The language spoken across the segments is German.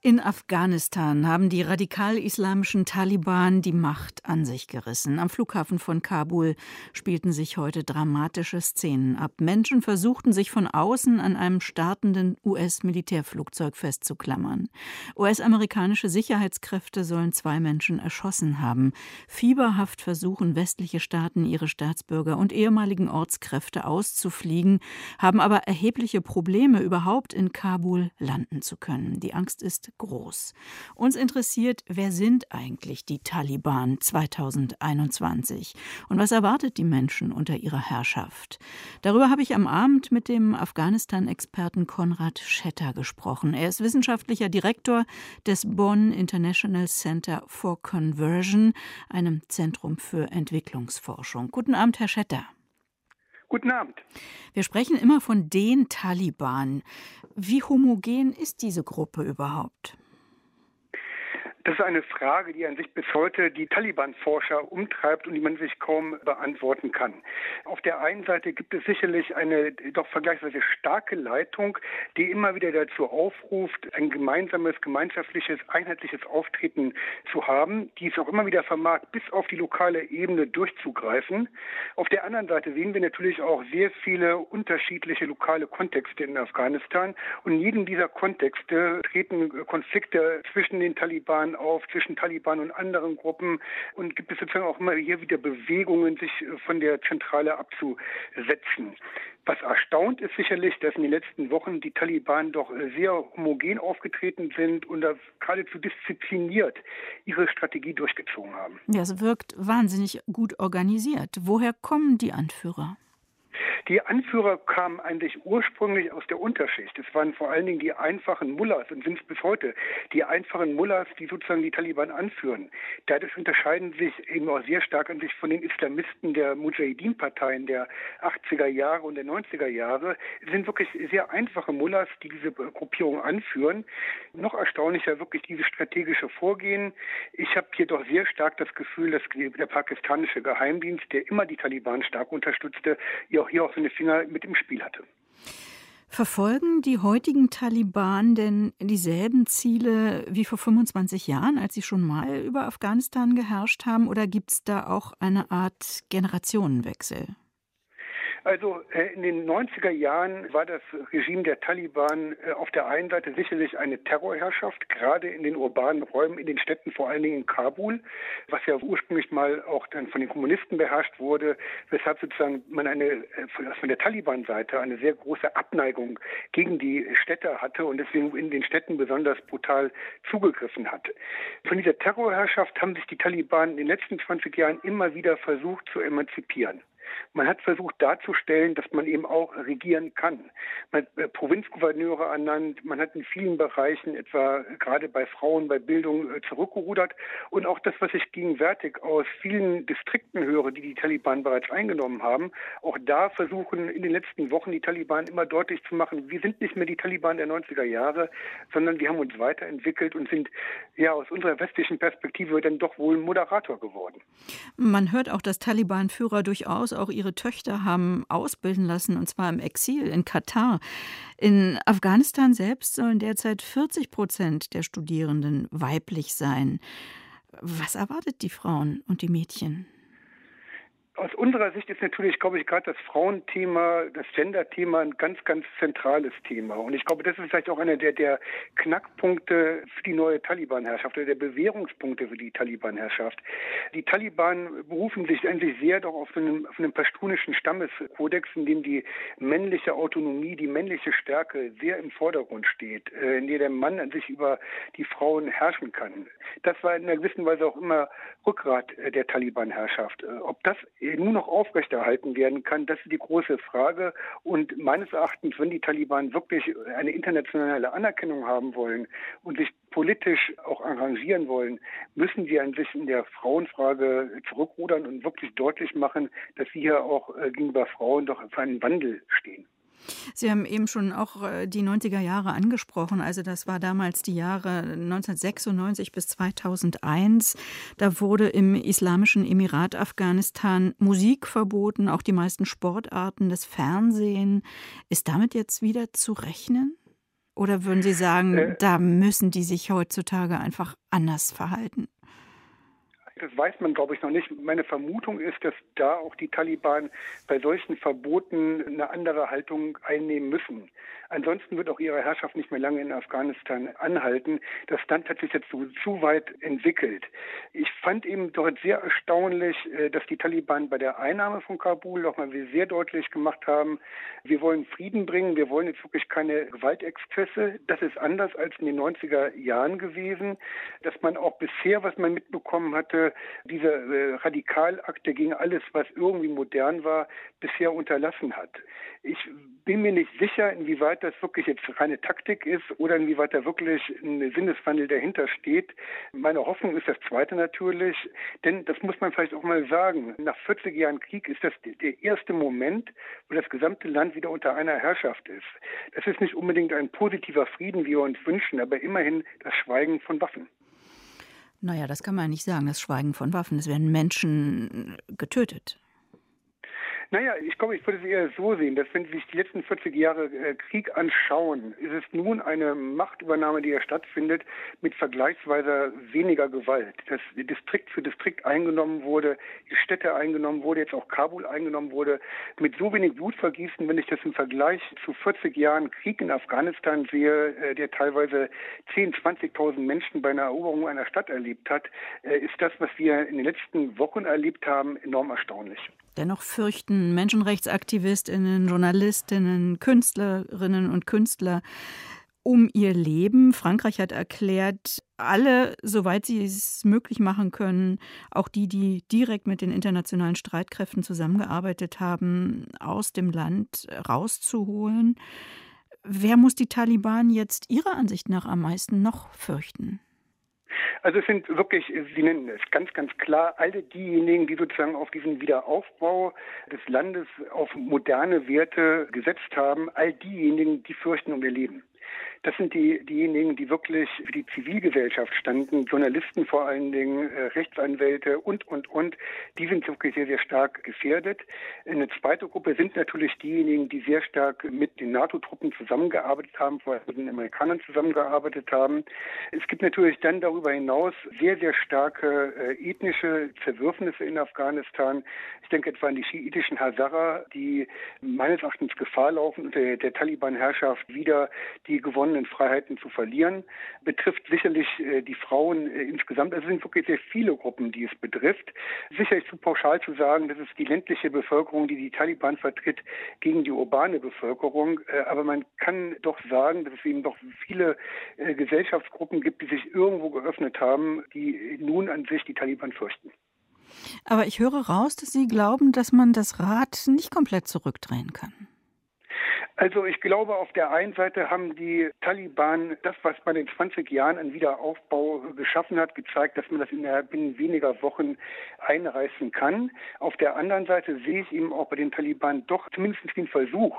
in Afghanistan haben die radikal-islamischen Taliban die Macht an sich gerissen. Am Flughafen von Kabul spielten sich heute dramatische Szenen ab. Menschen versuchten sich von außen an einem startenden US-Militärflugzeug festzuklammern. US-amerikanische Sicherheitskräfte sollen zwei Menschen erschossen haben. Fieberhaft versuchen westliche Staaten, ihre Staatsbürger und ehemaligen Ortskräfte auszufliegen, haben aber erhebliche Probleme, überhaupt in Kabul landen zu können. Die Angst ist groß. Uns interessiert, wer sind eigentlich die Taliban 2021 und was erwartet die Menschen unter ihrer Herrschaft? Darüber habe ich am Abend mit dem Afghanistan-Experten Konrad Schetter gesprochen. Er ist wissenschaftlicher Direktor des Bonn International Center for Conversion, einem Zentrum für Entwicklungsforschung. Guten Abend, Herr Schetter. Guten Abend. Wir sprechen immer von den Taliban. Wie homogen ist diese Gruppe überhaupt? Das ist eine Frage, die an sich bis heute die Taliban-Forscher umtreibt und die man sich kaum beantworten kann. Auf der einen Seite gibt es sicherlich eine doch vergleichsweise starke Leitung, die immer wieder dazu aufruft, ein gemeinsames, gemeinschaftliches, einheitliches Auftreten zu haben, die es auch immer wieder vermag, bis auf die lokale Ebene durchzugreifen. Auf der anderen Seite sehen wir natürlich auch sehr viele unterschiedliche lokale Kontexte in Afghanistan und in jedem dieser Kontexte treten Konflikte zwischen den Taliban auf zwischen Taliban und anderen Gruppen und gibt es sozusagen auch immer hier wieder Bewegungen, sich äh, von der Zentrale abzusetzen. Was erstaunt ist sicherlich, dass in den letzten Wochen die Taliban doch äh, sehr homogen aufgetreten sind und geradezu diszipliniert ihre Strategie durchgezogen haben. Ja, es wirkt wahnsinnig gut organisiert. Woher kommen die Anführer? Die Anführer kamen eigentlich ursprünglich aus der Unterschicht. Es waren vor allen Dingen die einfachen Mullahs und sind es bis heute die einfachen Mullahs, die sozusagen die Taliban anführen. Dadurch unterscheiden sich eben auch sehr stark an sich von den Islamisten der Mujahideen-Parteien der 80er Jahre und der 90er Jahre. Es sind wirklich sehr einfache Mullahs, die diese Gruppierung anführen. Noch erstaunlicher wirklich dieses strategische Vorgehen. Ich habe hier doch sehr stark das Gefühl, dass der pakistanische Geheimdienst, der immer die Taliban stark unterstützte, ja auch hier auch seine Finger mit im Spiel hatte. Verfolgen die heutigen Taliban denn dieselben Ziele wie vor 25 Jahren, als sie schon mal über Afghanistan geherrscht haben, oder gibt es da auch eine Art Generationenwechsel? Also äh, in den 90er Jahren war das Regime der Taliban äh, auf der einen Seite sicherlich eine Terrorherrschaft, gerade in den urbanen Räumen, in den Städten, vor allen Dingen in Kabul, was ja ursprünglich mal auch dann von den Kommunisten beherrscht wurde, weshalb sozusagen man eine äh, von der Taliban-Seite eine sehr große Abneigung gegen die Städte hatte und deswegen in den Städten besonders brutal zugegriffen hat. Von dieser Terrorherrschaft haben sich die Taliban in den letzten 20 Jahren immer wieder versucht zu emanzipieren. Man hat versucht darzustellen, dass man eben auch regieren kann. Man hat äh, Provinzgouverneure ernannt, man hat in vielen Bereichen, etwa gerade bei Frauen, bei Bildung, äh, zurückgerudert. Und auch das, was ich gegenwärtig aus vielen Distrikten höre, die die Taliban bereits eingenommen haben, auch da versuchen in den letzten Wochen die Taliban immer deutlich zu machen, wir sind nicht mehr die Taliban der 90er Jahre, sondern wir haben uns weiterentwickelt und sind ja aus unserer westlichen Perspektive dann doch wohl Moderator geworden. Man hört auch, dass Taliban-Führer durchaus auch ihre Töchter haben ausbilden lassen, und zwar im Exil in Katar. In Afghanistan selbst sollen derzeit 40 Prozent der Studierenden weiblich sein. Was erwartet die Frauen und die Mädchen? Aus unserer Sicht ist natürlich, glaube ich, gerade das Frauenthema, das Gender-Thema ein ganz, ganz zentrales Thema. Und ich glaube, das ist vielleicht auch einer der, der Knackpunkte für die neue Taliban-Herrschaft oder der Bewährungspunkte für die Taliban-Herrschaft. Die Taliban berufen sich eigentlich sehr doch auf einen, auf einen pashtunischen Stammeskodex, in dem die männliche Autonomie, die männliche Stärke sehr im Vordergrund steht, äh, in der der Mann an sich über die Frauen herrschen kann. Das war in einer gewissen Weise auch immer Rückgrat äh, der Taliban-Herrschaft. Äh, ob das nur noch aufrechterhalten werden kann, das ist die große Frage. Und meines Erachtens, wenn die Taliban wirklich eine internationale Anerkennung haben wollen und sich politisch auch arrangieren wollen, müssen sie ein bisschen in der Frauenfrage zurückrudern und wirklich deutlich machen, dass sie hier auch äh, gegenüber Frauen doch für einen Wandel stehen. Sie haben eben schon auch äh, die 90er Jahre angesprochen. Also das war damals die Jahre 1996 bis 2001. Da wurde im Islamischen Emirat Afghanistan Musik verboten, auch die meisten Sportarten, das Fernsehen. Ist damit jetzt wieder zu rechnen? Oder würden Sie sagen, äh, da müssen die sich heutzutage einfach anders verhalten? Das weiß man, glaube ich, noch nicht. Meine Vermutung ist, dass da auch die Taliban bei solchen Verboten eine andere Haltung einnehmen müssen. Ansonsten wird auch ihre Herrschaft nicht mehr lange in Afghanistan anhalten. Das Land hat sich jetzt so zu weit entwickelt. Ich fand eben dort sehr erstaunlich, äh, dass die Taliban bei der Einnahme von Kabul nochmal sehr deutlich gemacht haben, wir wollen Frieden bringen, wir wollen jetzt wirklich keine Gewaltexzesse. Das ist anders als in den 90er Jahren gewesen, dass man auch bisher, was man mitbekommen hatte, diese äh, Radikalakte gegen alles, was irgendwie modern war, bisher unterlassen hat. Ich bin mir nicht sicher, inwieweit das wirklich jetzt reine Taktik ist oder inwieweit da wirklich ein Sinneswandel dahinter steht. Meine Hoffnung ist das zweite natürlich, denn das muss man vielleicht auch mal sagen. Nach 40 Jahren Krieg ist das der erste Moment, wo das gesamte Land wieder unter einer Herrschaft ist. Das ist nicht unbedingt ein positiver Frieden, wie wir uns wünschen, aber immerhin das Schweigen von Waffen. Naja, das kann man nicht sagen, das Schweigen von Waffen. Es werden Menschen getötet. Naja, ich glaube, ich würde es eher so sehen, dass wenn Sie sich die letzten 40 Jahre äh, Krieg anschauen, ist es nun eine Machtübernahme, die ja stattfindet, mit vergleichsweise weniger Gewalt. Dass Distrikt für Distrikt eingenommen wurde, Städte eingenommen wurde, jetzt auch Kabul eingenommen wurde, mit so wenig Blutvergießen, wenn ich das im Vergleich zu 40 Jahren Krieg in Afghanistan sehe, äh, der teilweise 10, 20.000 Menschen bei einer Eroberung einer Stadt erlebt hat, äh, ist das, was wir in den letzten Wochen erlebt haben, enorm erstaunlich. Dennoch fürchten Menschenrechtsaktivistinnen, Journalistinnen, Künstlerinnen und Künstler um ihr Leben. Frankreich hat erklärt, alle, soweit sie es möglich machen können, auch die, die direkt mit den internationalen Streitkräften zusammengearbeitet haben, aus dem Land rauszuholen. Wer muss die Taliban jetzt Ihrer Ansicht nach am meisten noch fürchten? Also es sind wirklich, Sie nennen es ganz, ganz klar, alle diejenigen, die sozusagen auf diesen Wiederaufbau des Landes auf moderne Werte gesetzt haben, all diejenigen, die fürchten um ihr Leben. Das sind die, diejenigen, die wirklich für die Zivilgesellschaft standen, Journalisten vor allen Dingen, äh, Rechtsanwälte und, und, und. Die sind wirklich sehr, sehr stark gefährdet. Eine zweite Gruppe sind natürlich diejenigen, die sehr stark mit den NATO-Truppen zusammengearbeitet haben, vor allem mit den Amerikanern zusammengearbeitet haben. Es gibt natürlich dann darüber hinaus sehr, sehr starke äh, ethnische Zerwürfnisse in Afghanistan. Ich denke etwa an die schiitischen Hazara, die meines Erachtens Gefahr laufen, unter der, der Taliban-Herrschaft wieder die gewonnenen gewonnenen Freiheiten zu verlieren, betrifft sicherlich äh, die Frauen äh, insgesamt. Also es sind wirklich sehr viele Gruppen, die es betrifft. Sicherlich zu pauschal zu sagen, das ist die ländliche Bevölkerung, die die Taliban vertritt, gegen die urbane Bevölkerung. Äh, aber man kann doch sagen, dass es eben doch viele Gesellschaftsgruppen gibt, die sich irgendwo geöffnet haben, die nun an sich die Taliban fürchten. Aber ich höre raus, dass Sie glauben, dass man das Rad nicht komplett zurückdrehen kann. Also ich glaube, auf der einen Seite haben die Taliban das, was man in 20 Jahren an Wiederaufbau geschaffen hat, gezeigt, dass man das in binnen weniger Wochen einreißen kann. Auf der anderen Seite sehe ich eben auch bei den Taliban doch zumindest den Versuch,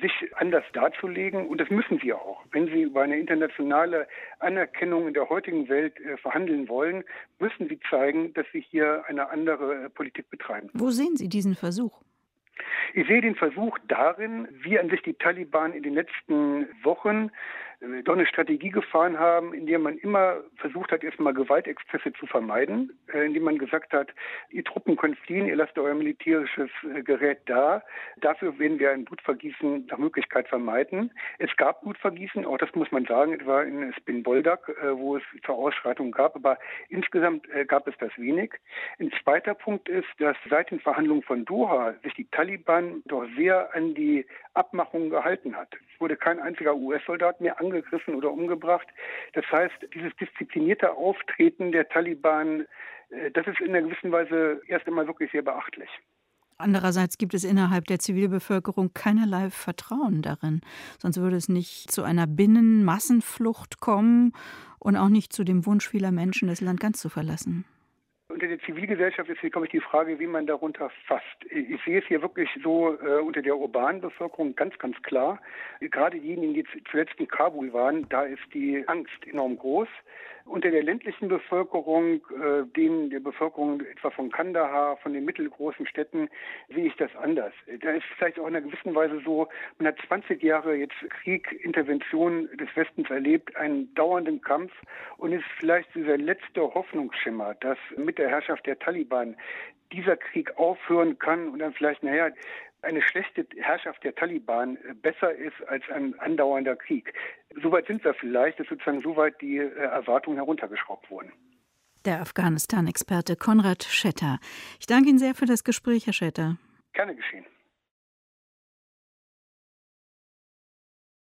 sich anders darzulegen. Und das müssen sie auch. Wenn sie über eine internationale Anerkennung in der heutigen Welt äh, verhandeln wollen, müssen sie zeigen, dass sie hier eine andere äh, Politik betreiben. Wo sehen Sie diesen Versuch? Ich sehe den Versuch darin, wie an sich die Taliban in den letzten Wochen äh, doch eine Strategie gefahren haben, in der man immer versucht hat, erstmal Gewaltexzesse zu vermeiden, äh, indem man gesagt hat, ihr Truppen können fliehen, ihr lasst euer militärisches äh, Gerät da. Dafür werden wir ein Blutvergießen nach Möglichkeit vermeiden. Es gab Blutvergießen, auch das muss man sagen, etwa in Spinboldak, wo es zur Ausschreitung gab, aber insgesamt gab es das wenig. Ein zweiter Punkt ist, dass seit den Verhandlungen von Doha sich die Taliban doch sehr an die Abmachungen gehalten hat. Es wurde kein einziger US-Soldat mehr angegriffen oder umgebracht. Das heißt, dieses disziplinierte Auftreten der Taliban, äh, das ist in einer gewissen Weise erst einmal wirklich sehr beachtlich. Andererseits gibt es innerhalb der Zivilbevölkerung keinerlei Vertrauen darin. Sonst würde es nicht zu einer Binnenmassenflucht kommen und auch nicht zu dem Wunsch vieler Menschen, das Land ganz zu verlassen. Unter der Zivilgesellschaft ist, glaube ich, die Frage, wie man darunter fasst. Ich sehe es hier wirklich so äh, unter der urbanen Bevölkerung ganz, ganz klar. Gerade diejenigen, die zuletzt in Kabul waren, da ist die Angst enorm groß. Unter der ländlichen Bevölkerung, äh, denen der Bevölkerung etwa von Kandahar, von den mittelgroßen Städten, sehe ich das anders. Da ist vielleicht auch in einer gewissen Weise so, man hat 20 Jahre jetzt Krieg, Intervention des Westens erlebt, einen dauernden Kampf und ist vielleicht dieser letzte Hoffnungsschimmer, dass mit der Herrschaft der Taliban dieser Krieg aufhören kann und dann vielleicht, naja, eine schlechte Herrschaft der Taliban besser ist als ein andauernder Krieg. Soweit sind wir vielleicht, dass sozusagen soweit die äh, Erwartungen heruntergeschraubt wurden. Der Afghanistan-Experte Konrad Schetter. Ich danke Ihnen sehr für das Gespräch, Herr Schetter. Gerne geschehen.